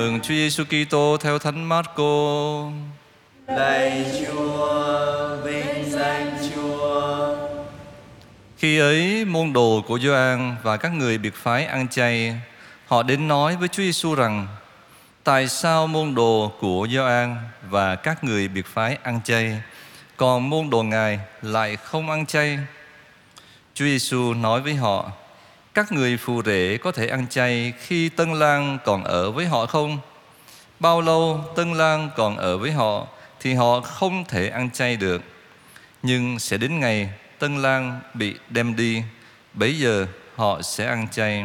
mừng Chúa Giêsu Kitô theo Thánh Marco. Lạy Chúa, vinh danh Chúa. Khi ấy, môn đồ của Gioan và các người biệt phái ăn chay, họ đến nói với Chúa Giêsu rằng: Tại sao môn đồ của Gioan và các người biệt phái ăn chay, còn môn đồ Ngài lại không ăn chay? Chúa Giêsu nói với họ: các người phù rể có thể ăn chay khi Tân Lang còn ở với họ không? Bao lâu Tân Lang còn ở với họ thì họ không thể ăn chay được. Nhưng sẽ đến ngày Tân Lang bị đem đi, bấy giờ họ sẽ ăn chay.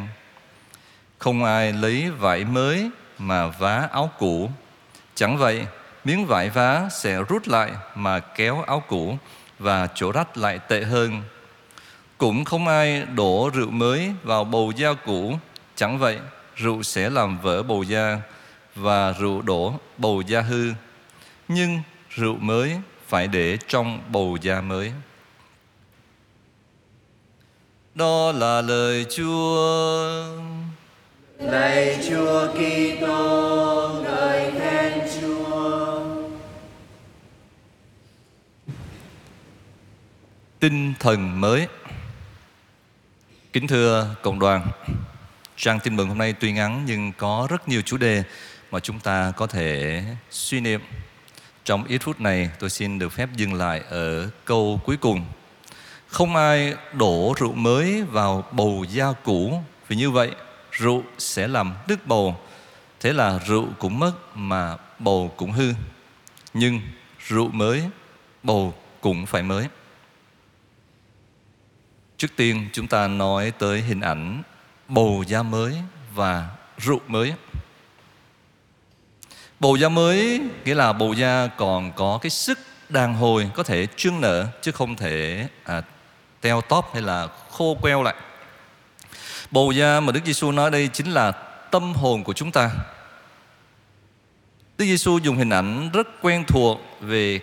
Không ai lấy vải mới mà vá áo cũ. Chẳng vậy, miếng vải vá sẽ rút lại mà kéo áo cũ và chỗ rách lại tệ hơn. Cũng không ai đổ rượu mới vào bầu da cũ. Chẳng vậy, rượu sẽ làm vỡ bầu da và rượu đổ bầu da hư. Nhưng rượu mới phải để trong bầu da mới. Đó là lời Chúa. Lạy Chúa Kitô, ngợi khen Chúa. Tinh thần mới. Kính thưa cộng đoàn, trang tin mừng hôm nay tuy ngắn nhưng có rất nhiều chủ đề mà chúng ta có thể suy niệm. Trong ít phút này tôi xin được phép dừng lại ở câu cuối cùng. Không ai đổ rượu mới vào bầu da cũ vì như vậy rượu sẽ làm đứt bầu. Thế là rượu cũng mất mà bầu cũng hư. Nhưng rượu mới, bầu cũng phải mới. Trước tiên chúng ta nói tới hình ảnh bầu da mới và rượu mới. Bầu da mới nghĩa là bầu da còn có cái sức đàn hồi có thể trương nở chứ không thể à, teo tóp hay là khô queo lại. Bầu da mà Đức Giêsu nói đây chính là tâm hồn của chúng ta. Đức Giêsu dùng hình ảnh rất quen thuộc về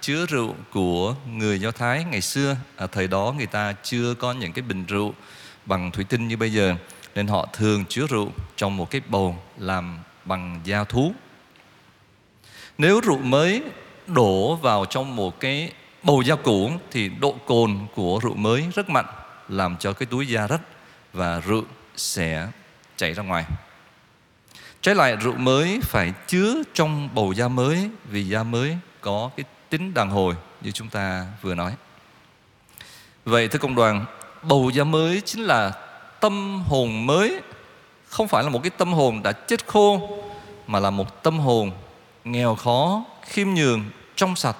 chứa rượu của người Do Thái ngày xưa. Ở thời đó người ta chưa có những cái bình rượu bằng thủy tinh như bây giờ, nên họ thường chứa rượu trong một cái bầu làm bằng da thú. Nếu rượu mới đổ vào trong một cái bầu da cũ thì độ cồn của rượu mới rất mạnh, làm cho cái túi da rách và rượu sẽ chảy ra ngoài. Trái lại, rượu mới phải chứa trong bầu da mới vì da mới có cái tính đàn hồi như chúng ta vừa nói. Vậy thưa công đoàn, bầu giá mới chính là tâm hồn mới, không phải là một cái tâm hồn đã chết khô mà là một tâm hồn nghèo khó, khiêm nhường, trong sạch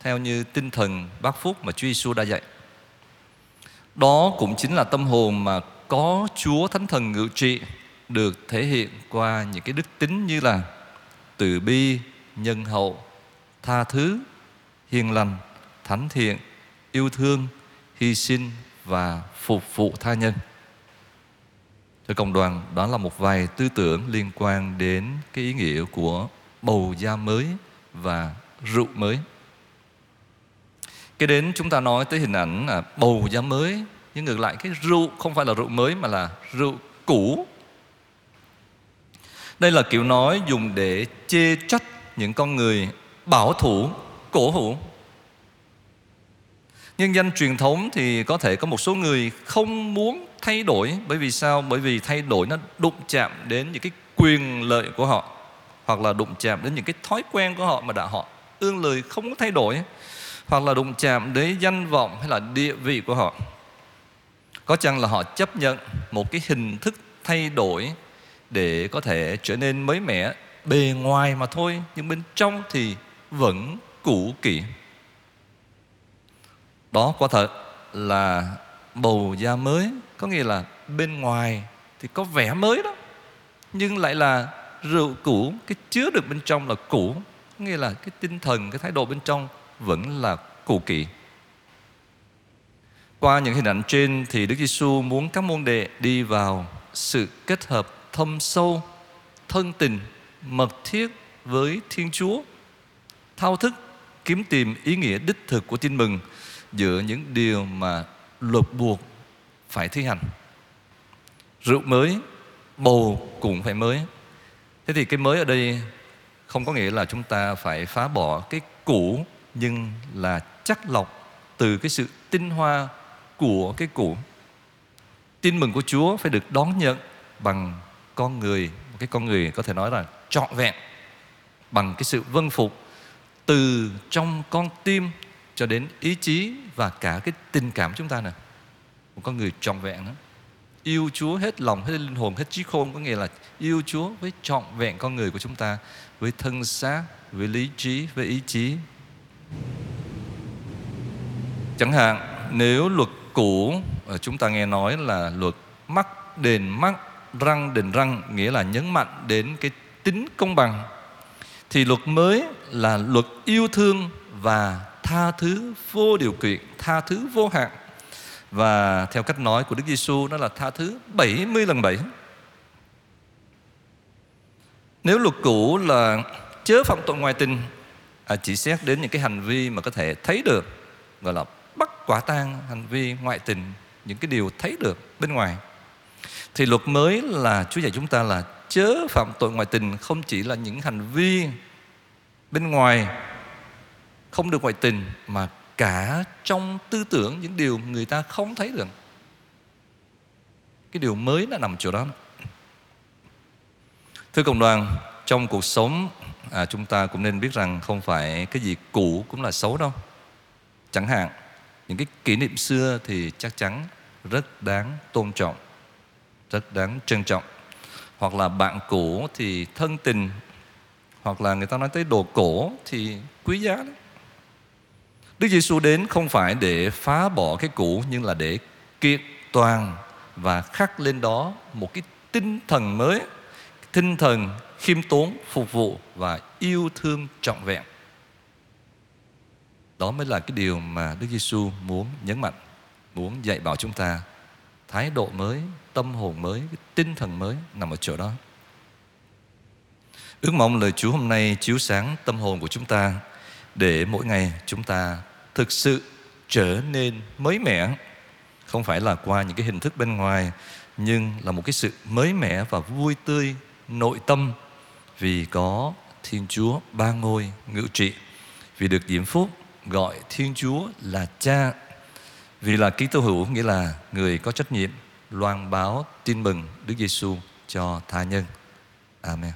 theo như tinh thần bác phúc mà Chúa Giêsu đã dạy. Đó cũng chính là tâm hồn mà có Chúa Thánh Thần ngự trị được thể hiện qua những cái đức tính như là từ bi, nhân hậu, tha thứ, hiền lành, thánh thiện, yêu thương, hy sinh và phục vụ tha nhân. Thưa cộng đoàn, đó là một vài tư tưởng liên quan đến cái ý nghĩa của bầu da mới và rượu mới. Cái đến chúng ta nói tới hình ảnh là bầu da mới Nhưng ngược lại cái rượu không phải là rượu mới mà là rượu cũ Đây là kiểu nói dùng để chê trách những con người bảo thủ, cổ hủ Nhân danh truyền thống thì có thể có một số người không muốn thay đổi, Bởi vì sao? Bởi vì thay đổi nó đụng chạm đến những cái quyền lợi của họ, Hoặc là đụng chạm đến những cái thói quen của họ mà đã họ ương lời không có thay đổi, hoặc là đụng chạm đến danh vọng hay là địa vị của họ có chăng là họ chấp nhận một cái hình thức thay đổi để có thể trở nên mới mẻ, bề ngoài mà thôi, nhưng bên trong thì vẫn cũ kỹ đó quả thật là bầu da mới có nghĩa là bên ngoài thì có vẻ mới đó nhưng lại là rượu cũ cái chứa được bên trong là cũ nghĩa là cái tinh thần cái thái độ bên trong vẫn là cũ kỹ. Qua những hình ảnh trên thì Đức Giêsu muốn các môn đệ đi vào sự kết hợp thâm sâu, thân tình, mật thiết với Thiên Chúa, thao thức kiếm tìm ý nghĩa đích thực của tin mừng giữa những điều mà luật buộc phải thi hành. Rượu mới, bầu cũng phải mới. thế thì cái mới ở đây không có nghĩa là chúng ta phải phá bỏ cái cũ nhưng là chắc lọc từ cái sự tinh hoa của cái cũ tin mừng của Chúa phải được đón nhận bằng con người một cái con người có thể nói là trọn vẹn bằng cái sự vâng phục từ trong con tim cho đến ý chí và cả cái tình cảm chúng ta nè. Một con người trọn vẹn đó. Yêu Chúa hết lòng, hết linh hồn, hết trí khôn, có nghĩa là yêu Chúa với trọn vẹn con người của chúng ta, với thân xác, với lý trí, với ý chí. Chẳng hạn, nếu luật cũ ờ, chúng ta nghe nói là luật mắt đền mắt răng đền răng, nghĩa là nhấn mạnh đến cái tính công bằng thì luật mới là luật yêu thương và tha thứ vô điều kiện tha thứ vô hạn. Và theo cách nói của Đức Giêsu đó là tha thứ 70 lần 7 nếu luật cũ là chớ phạm tội ngoại tình à, chỉ xét đến những cái hành vi mà có thể thấy được gọi là bắt quả tang hành vi ngoại tình những cái điều thấy được bên ngoài. Thì luật mới là Chúa dạy chúng ta là chớ phạm tội ngoại tình không chỉ là những hành vi bên ngoài không được ngoại tình mà cả trong tư tưởng những điều người ta không thấy được. Cái điều mới nó nằm chỗ đó. Thưa cộng đoàn trong cuộc sống à, chúng ta cũng nên biết rằng không phải cái gì cũ cũng là xấu đâu. Chẳng hạn những cái kỷ niệm xưa thì chắc chắn rất đáng tôn trọng rất đáng trân trọng hoặc là bạn cũ thì thân tình hoặc là người ta nói tới đồ cổ thì quý giá đấy Đức Giêsu đến không phải để phá bỏ cái cũ nhưng là để kiện toàn và khắc lên đó một cái tinh thần mới, tinh thần khiêm tốn, phục vụ và yêu thương trọn vẹn. Đó mới là cái điều mà Đức Giêsu muốn nhấn mạnh, muốn dạy bảo chúng ta thái độ mới, tâm hồn mới, cái tinh thần mới nằm ở chỗ đó. Ước mong lời Chúa hôm nay chiếu sáng tâm hồn của chúng ta để mỗi ngày chúng ta thực sự trở nên mới mẻ không phải là qua những cái hình thức bên ngoài nhưng là một cái sự mới mẻ và vui tươi nội tâm vì có Thiên Chúa ba ngôi ngự trị vì được diễm phúc gọi Thiên Chúa là cha vì là ký tô hữu nghĩa là người có trách nhiệm loan báo tin mừng Đức Giêsu cho tha nhân. Amen.